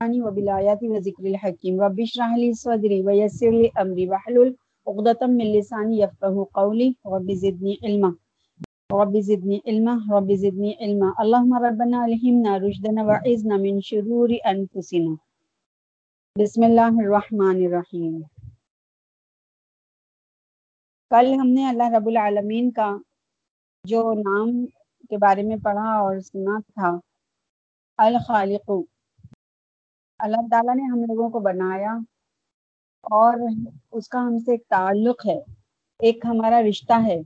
بالقرآن وبالآيات وذكر الحكيم رب اشرح لي صدري ويسر لي أمري واحلل عقدة من لساني يفقهوا قولي رب زدني علما. رب زدني علما. رب زدني علما. اللهم ربنا الهمنا رشدنا وعزنا من شرور أنفسنا بسم اللہ الرحمن الرحیم. کل ہم نے اللہ رب العالمین کا جو نام کے بارے میں پڑھا اور سنا تھا، الخالق. اللہ تعالیٰ نے ہم لوگوں کو بنایا اور اس کا ہم سے ایک تعلق ہے، ایک ہمارا رشتہ ہے۔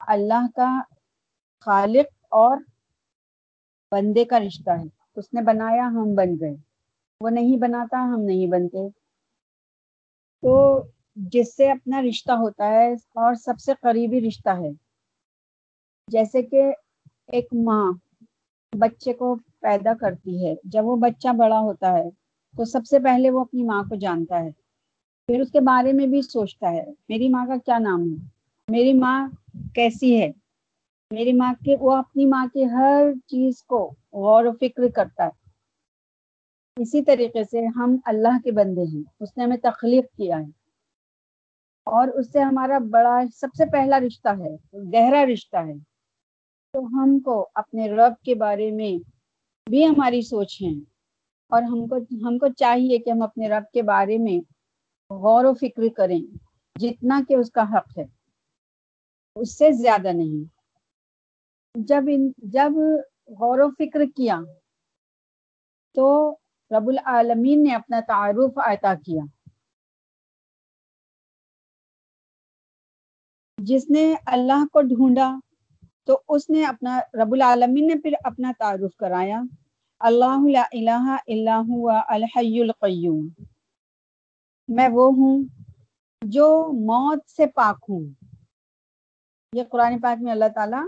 اللہ کا خالق اور بندے کا رشتہ ہے۔ اس نے بنایا، ہم بن گئے۔ وہ نہیں بناتا، ہم نہیں بنتے۔ تو جس سے اپنا رشتہ ہوتا ہے اور سب سے قریبی رشتہ ہے، جیسے کہ ایک ماں، بچے کو پیدا کرتی ہے۔ جب وہ بچہ بڑا ہوتا ہے تو سب سے پہلے وہ اپنی ماں کو جانتا ہے۔ پھر اس کے بارے میں بھی سوچتا ہے، میری ماں کا کیا نام ہے؟ میری ماں کیسی ہے؟ میری ماں کے، وہ اپنی ماں کی ہر چیز کو غور و فکر کرتا ہے۔ اسی طریقے سے ہم اللہ کے بندے ہیں۔ اس نے ہمیں تخلیق کیا ہے۔ اور اس سے ہمارا بڑا سب سے پہلا رشتہ ہے، گہرا رشتہ ہے۔ تو ہم کو اپنے رب کے بارے میں بھی ہماری سوچ ہے اور ہم کو ہم کو چاہیے کہ ہم اپنے رب کے بارے میں غور و فکر کریں، جتنا کہ اس کا حق ہے۔ اس سے زیادہ نہیں۔ جب ان، جب غور و فکر کیا تو رب العالمین نے اپنا تعارف عطا کیا۔ جس نے اللہ کو ڈھونڈا تو اس نے اپنا رب العالمین نے پھر اپنا تعارف کرایا۔ اللہ لا الہ الا ہوا الحی القیوم۔ میں وہ ہوں جو موت سے پاک ہوں۔ یہ قرآن پاک میں اللہ تعالیٰ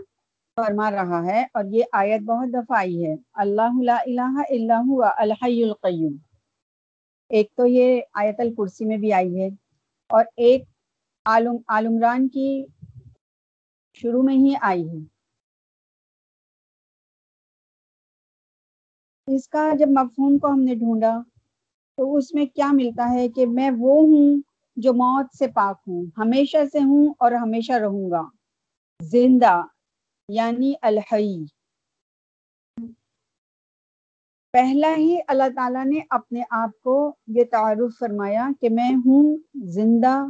فرما رہا ہے اور یہ آیت بہت دفعہ آئی ہے۔ اللہ لا الہ الا ہوا الحی القیوم۔ ایک تو یہ آیت الکرسی میں بھی آئی ہے اور ایک عالم عالمران کی شروع میں ہی آئی ہے۔ اس کا جب مفہوم کو ہم نے ڈھونڈا تو اس میں کیا ملتا ہے کہ میں وہ ہوں جو موت سے پاک ہوں، ہمیشہ سے ہوں اور ہمیشہ رہوں گا۔ زندہ یعنی الحی۔ پہلا ہی اللہ تعالیٰ نے اپنے آپ کو یہ تعارف فرمایا کہ میں ہوں زندہ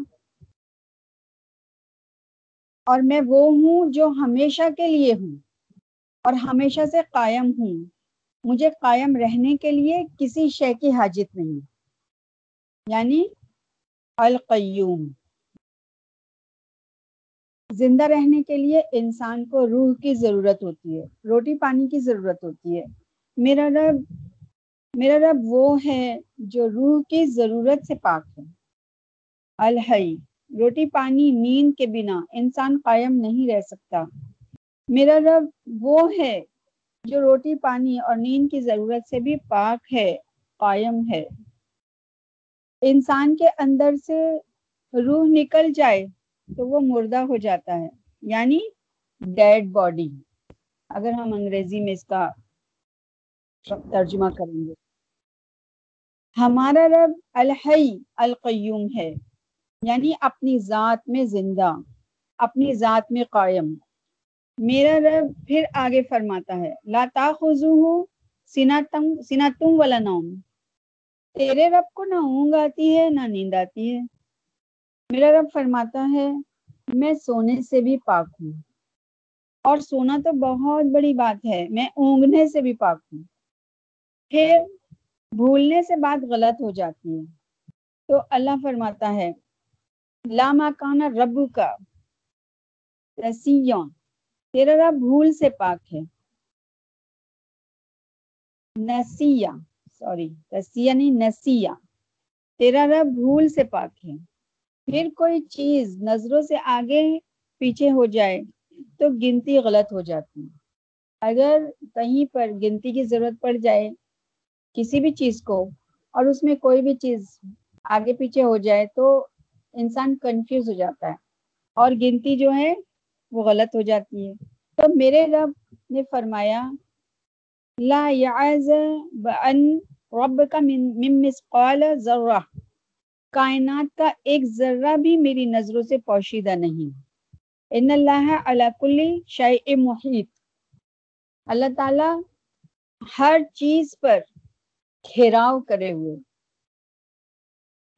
اور میں وہ ہوں جو ہمیشہ کے لیے ہوں اور ہمیشہ سے قائم ہوں۔ مجھے قائم رہنے کے لیے کسی شے کی حاجت نہیں۔ یعنی القیوم۔ زندہ رہنے کے لیے انسان کو روح کی ضرورت ہوتی ہے، روٹی پانی کی ضرورت ہوتی ہے۔ میرا رب میرا رب وہ ہے جو روح کی ضرورت سے پاک ہے۔ الحی، روٹی پانی، نیند کے بنا انسان قائم نہیں رہ سکتا۔ میرا رب وہ ہے جو روٹی، پانی اور نیند کی ضرورت سے بھی پاک ہے، قائم ہے۔ انسان کے اندر سے روح نکل جائے تو وہ مردہ ہو جاتا ہے یعنی ڈیڈ باڈی۔ اگر ہم انگریزی میں اس کا ترجمہ کریں گے۔ ہمارا رب الحی القیوم ہے یعنی اپنی ذات میں زندہ، اپنی ذات میں قائم۔ میرا رب پھر آگے فرماتا ہے، لا تاخذوہ سناتم سناتم ولا نوم۔ تیرے رب کو نہ اونگ آتی ہے، نہ نیند آتی ہے۔ میرا رب فرماتا ہے، میں سونے سے بھی پاک ہوں۔ اور سونا تو بہت بڑی بات ہے، میں اونگنے سے بھی پاک ہوں۔ پھر بھولنے سے بات غلط ہو جاتی ہے۔ تو اللہ فرماتا ہے لاما کانا ربو کا رسیون۔ تیرا رب بھول سے پاک ہے۔ نسیہ، سوری رسیہ نہیں، نسیہ۔ تیرا رب بھول سے پاک ہے۔ پھر کوئی چیز نظروں سے آگے پیچھے ہو جائے تو گنتی غلط ہو جاتی اگر کہیں پر گنتی کی ضرورت پڑ جائے کسی بھی چیز کو اور اس میں کوئی بھی چیز آگے پیچھے ہو جائے تو انسان کنفیوز ہو جاتا ہے۔ اور گنتی جو ہے وہ غلط ہو جاتی ہے تو میرے رب نے فرمایا، لا یعز بان رب کا من مسقال ذرہ۔ کائنات کا ایک ذرہ بھی میری نظروں سے پوشیدہ نہیں۔ ان اللہ علی کل شیء محیط۔ اللہ تعالی ہر چیز پر گھیراؤ کرے ہوئے۔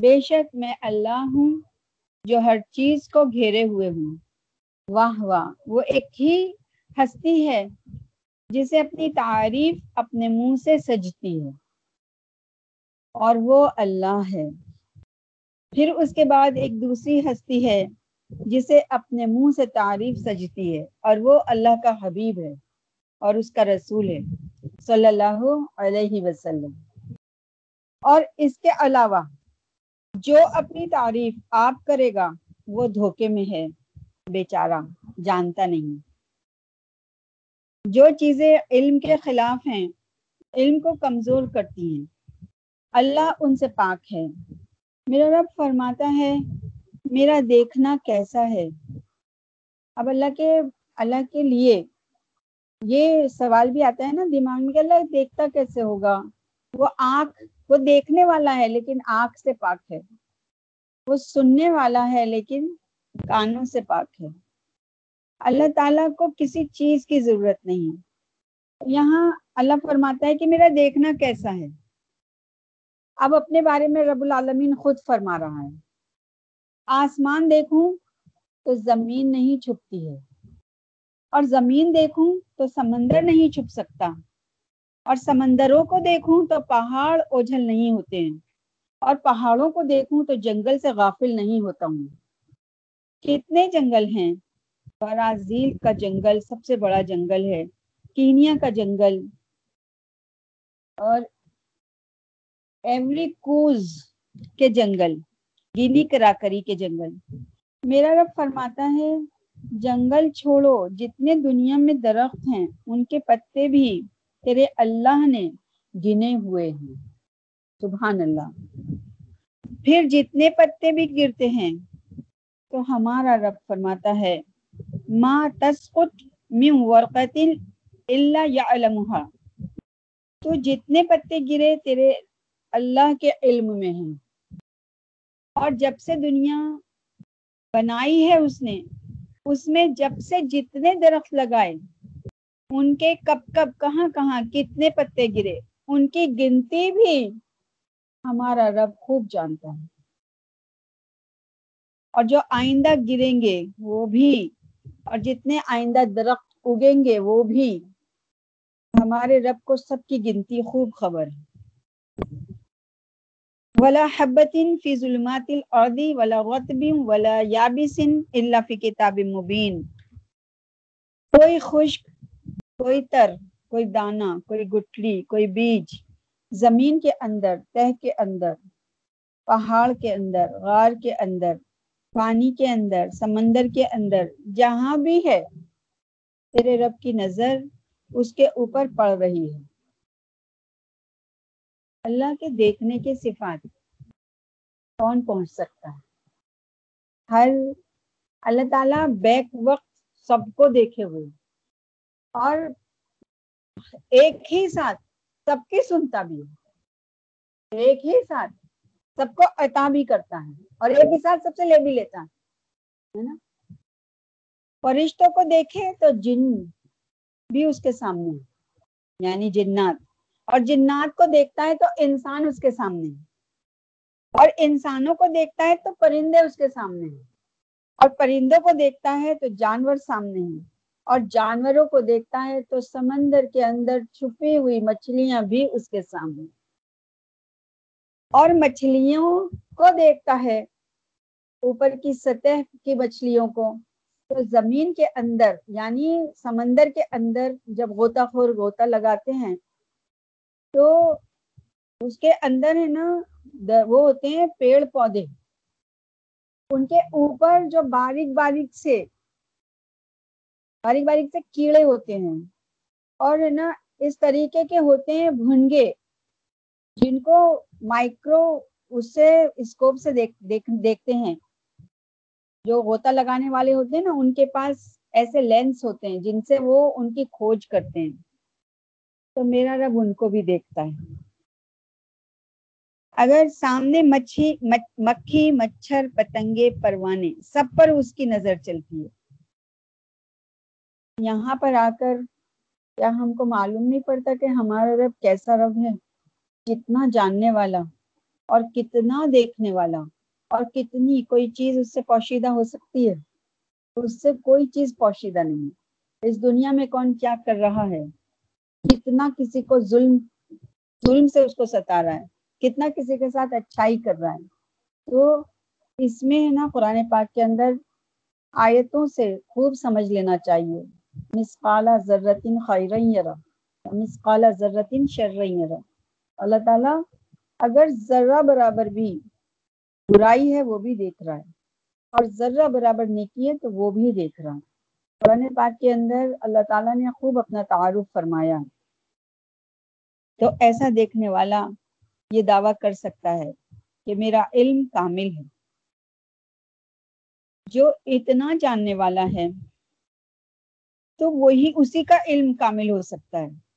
بے شک میں اللہ ہوں جو ہر چیز کو گھیرے ہوئے ہوں۔ واہ واہ، وہ ایک ہی ہستی ہے جسے اپنی تعریف اپنے منہ سے سجتی ہے اور وہ اللہ ہے۔ پھر اس کے بعد ایک دوسری ہستی ہے جسے اپنے منہ سے تعریف سجتی ہے اور وہ اللہ کا حبیب ہے اور اس کا رسول ہے، صلی اللہ علیہ وسلم۔ اور اس کے علاوہ جو اپنی تعریف آپ کرے گا، وہ دھوکے میں ہے۔ بیچارہ، جانتا نہیں۔ جو چیزیں علم کے خلاف ہیں، علم کو کمزور کرتی ہیں۔ اللہ ان سے پاک ہے۔ میرا رب فرماتا ہے، میرا دیکھنا کیسا ہے؟ اب اللہ کے اللہ کے لیے یہ سوال بھی آتا ہے نا دماغ میں کہ اللہ دیکھتا کیسے ہوگا؟ وہ آنکھ، وہ دیکھنے والا ہے لیکن آنکھ سے پاک ہے۔ وہ سننے والا ہے لیکن کانوں سے پاک ہے۔ اللہ تعالیٰ کو کسی چیز کی ضرورت نہیں۔ یہاں اللہ فرماتا ہے کہ میرا دیکھنا کیسا ہے۔ اب اپنے بارے میں رب العالمین خود فرما رہا ہے۔ آسمان دیکھوں تو زمین نہیں چھپتی ہے۔ اور زمین دیکھوں تو سمندر نہیں چھپ سکتا۔ اور سمندروں کو دیکھوں تو پہاڑ اوجھل نہیں ہوتے ہیں۔ اور پہاڑوں کو دیکھوں تو جنگل سے غافل نہیں ہوتا ہوں۔ کتنے جنگل ہیں؟ برازیل کا جنگل سب سے بڑا جنگل ہے، کینیا کا جنگل، اور ایوری کوز کے جنگل گینی کراکری کے جنگل۔ میرا رب فرماتا ہے، جنگل چھوڑو، جتنے دنیا میں درخت ہیں، ان کے پتے بھی تیرے اللہ نے گنے ہوئے ہیں۔ سبحان اللہ۔ پھر جتنے پتے بھی گرتے ہیں تو ہمارا رب فرماتا ہے، ما تسقط من ورقت الا يعلمها تو جتنے پتے گرے تیرے اللہ کے علم میں ہیں۔ اور جب سے دنیا بنائی ہے اس نے، اس میں جب سے جتنے درخت لگائے، ان کے کب کب، کہاں کہاں کتنے پتے گرے، ان کی گنتی بھی ہمارا رب خوب جانتا ہے۔ اور جو آئندہ گریں گے وہ بھی، اور جتنے آئندہ درخت اگیں گے وہ بھی۔ ہمارے رب کو سب کی گنتی خوب خبر ہے۔ ولا حبت فی ظلمات الارض ولا غتب ولا یابس الا فی کتاب مبین۔ کوئی خشک، کوئی تر، کوئی دانا کوئی گٹھلی، کوئی بیج زمین کے اندر، تہ کے اندر، پہاڑ کے اندر، غار کے اندر۔ پانی کے اندر، سمندر کے اندر، جہاں بھی ہے، تیرے رب کی نظر اس کے اوپر پڑ رہی ہے۔ اللہ کے دیکھنے کے صفات کون پہنچ سکتا ہے؟ ہر، اللہ تعالیٰ بیک وقت سب کو دیکھے ہوئے۔ اور ایک ہی ساتھ سب کی سنتا بھی ایک ہی ساتھ سب کو عطا بھی کرتا ہے اور ایک ہی ساتھ سب سے لے بھی لیتا ہے نا؟ فرشتوں کو دیکھے تو جن بھی اس کے سامنے یعنی جنات۔ اور جنات کو دیکھتا ہے تو انسان اس کے سامنے اور انسانوں کو دیکھتا ہے تو پرندے اس کے سامنے ہیں۔ اور پرندوں کو دیکھتا ہے تو جانور سامنے ہیں۔ اور جانوروں کو دیکھتا ہے تو سمندر کے اندر چھپی ہوئی مچھلیاں بھی اس کے سامنے اور مچھلیوں کو دیکھتا ہے۔ اوپر کی سطح کی مچھلیوں کو۔ تو زمین کے اندر یعنی سمندر کے اندر جب غوطہ خور غوطہ لگاتے ہیں، تو اس کے اندر ہے نا وہ ہوتے ہیں پیڑ پودے۔ ان کے اوپر جو باریک باریک سے، باریک باریک سے کیڑے ہوتے ہیں۔ اور ہے نا، اس طریقے کے ہوتے ہیں بھنگے۔ جن کو مائکرو اس سے اسکوپ سے دیکھ, دیکھ, دیکھتے ہیں جو غوطہ لگانے والے ہوتے ہیں نا ان کے پاس ایسے لینس ہوتے ہیں جن سے وہ ان کی کھوج کرتے ہیں۔ تو میرا رب ان کو بھی دیکھتا ہے۔ اگر سامنے مچھی مکھی مچھر پتنگے پروانے سب پر اس کی نظر چلتی ہے۔ یہاں پر آ کر کیا ہم کو معلوم نہیں پڑتا کہ ہمارا رب کیسا رب ہے؟ کتنا جاننے والا اور کتنا دیکھنے والا اور کتنی کوئی چیز اس سے پوشیدہ ہو سکتی ہے؟ اس سے کوئی چیز پوشیدہ نہیں۔ اس دنیا میں کون کیا کر رہا ہے؟ کتنا کسی کو ظلم ظلم سے اس کو ستا رہا ہے۔ کتنا کسی کے ساتھ اچھائی کر رہا ہے۔ تو اس میں نا قرآن پاک کے اندر آیتوں سے خوب سمجھ لینا چاہیے۔ مسقالا ذرتن خیرن یرا مسقالا ذرتن شرن یرا اللہ تعالیٰ اگر ذرہ برابر بھی برائی ہے وہ بھی دیکھ رہا ہے اور ذرہ برابر نیکی ہے تو وہ بھی دیکھ رہا ہے۔ قرآن پاک کے اندر اللہ تعالیٰ نے خوب اپنا تعارف فرمایا۔ تو ایسا دیکھنے والا یہ دعویٰ کر سکتا ہے کہ میرا علم کامل ہے۔ جو اتنا جاننے والا ہے تو وہی اسی کا علم کامل ہو سکتا ہے۔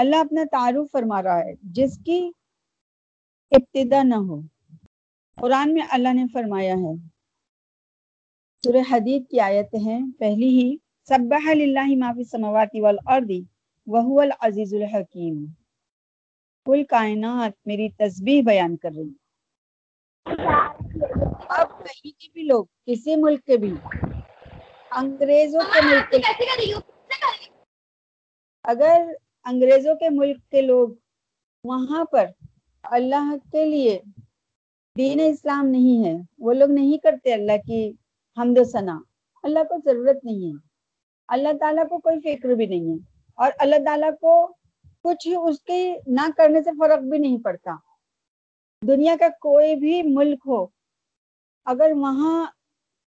اللہ اپنا تعارف فرما رہا ہے، جس کی ابتدا نہ ہو۔ قرآن میں اللہ نے فرمایا ہے، سورہ حدید کی آیت ہے، پہلی ہی، سبح للہ ما فی السماوات والارض وهو العزیز الحکیم۔ کل کائنات میری تسبیح بیان کر رہی۔ اب کہیں کے بھی لوگ، کسی ملک کے بھی، انگریزوں کے ملک کے اگر انگریزوں کے ملک کے لوگ وہاں پر اللہ کے لیے دین اسلام نہیں ہے۔ وہ لوگ نہیں کرتے اللہ کی حمد و ثنا۔ اللہ کو ضرورت نہیں ہے۔ اللہ تعالیٰ کو کوئی فکر بھی نہیں ہے۔ اور اللہ تعالیٰ کو کچھ اس کے نہ کرنے سے فرق بھی نہیں پڑتا۔ دنیا کا کوئی بھی ملک ہو، اگر وہاں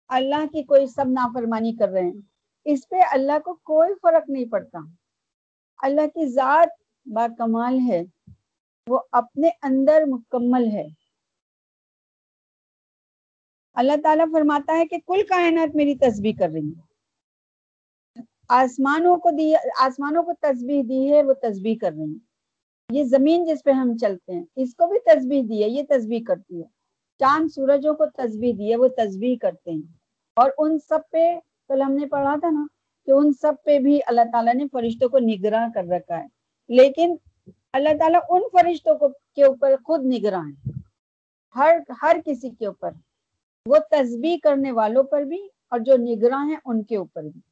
اللہ کی کوئی سب نافرمانی کر رہے ہیں، اس پہ اللہ کو کوئی فرق نہیں پڑتا۔ اللہ کی ذات با کمال ہے۔ وہ اپنے اندر مکمل ہے۔ اللہ تعالیٰ فرماتا ہے کہ کل کائنات میری تسبیح کر رہی ہے۔ آسمانوں کو دی، آسمانوں کو تسبیح دی ہے، وہ تسبیح کر رہی ہیں۔ یہ زمین جس پہ ہم چلتے ہیں، اس کو بھی تسبیح دی ہے، یہ تسبیح کرتی ہے۔ چاند سورجوں کو تسبیح دی ہے، وہ تسبیح کرتے ہیں۔ اور ان سب پہ کل ہم نے پڑھا تھا نا کہ ان سب پہ بھی اللہ تعالیٰ نے فرشتوں کو نگراں کر رکھا ہے۔ لیکن اللہ تعالیٰ ان فرشتوں کو کے اوپر خود نگراں ہے۔ ہر ہر کسی کے اوپر۔ وہ تسبیح کرنے والوں پر بھی اور جو نگراں ہیں ان کے اوپر بھی۔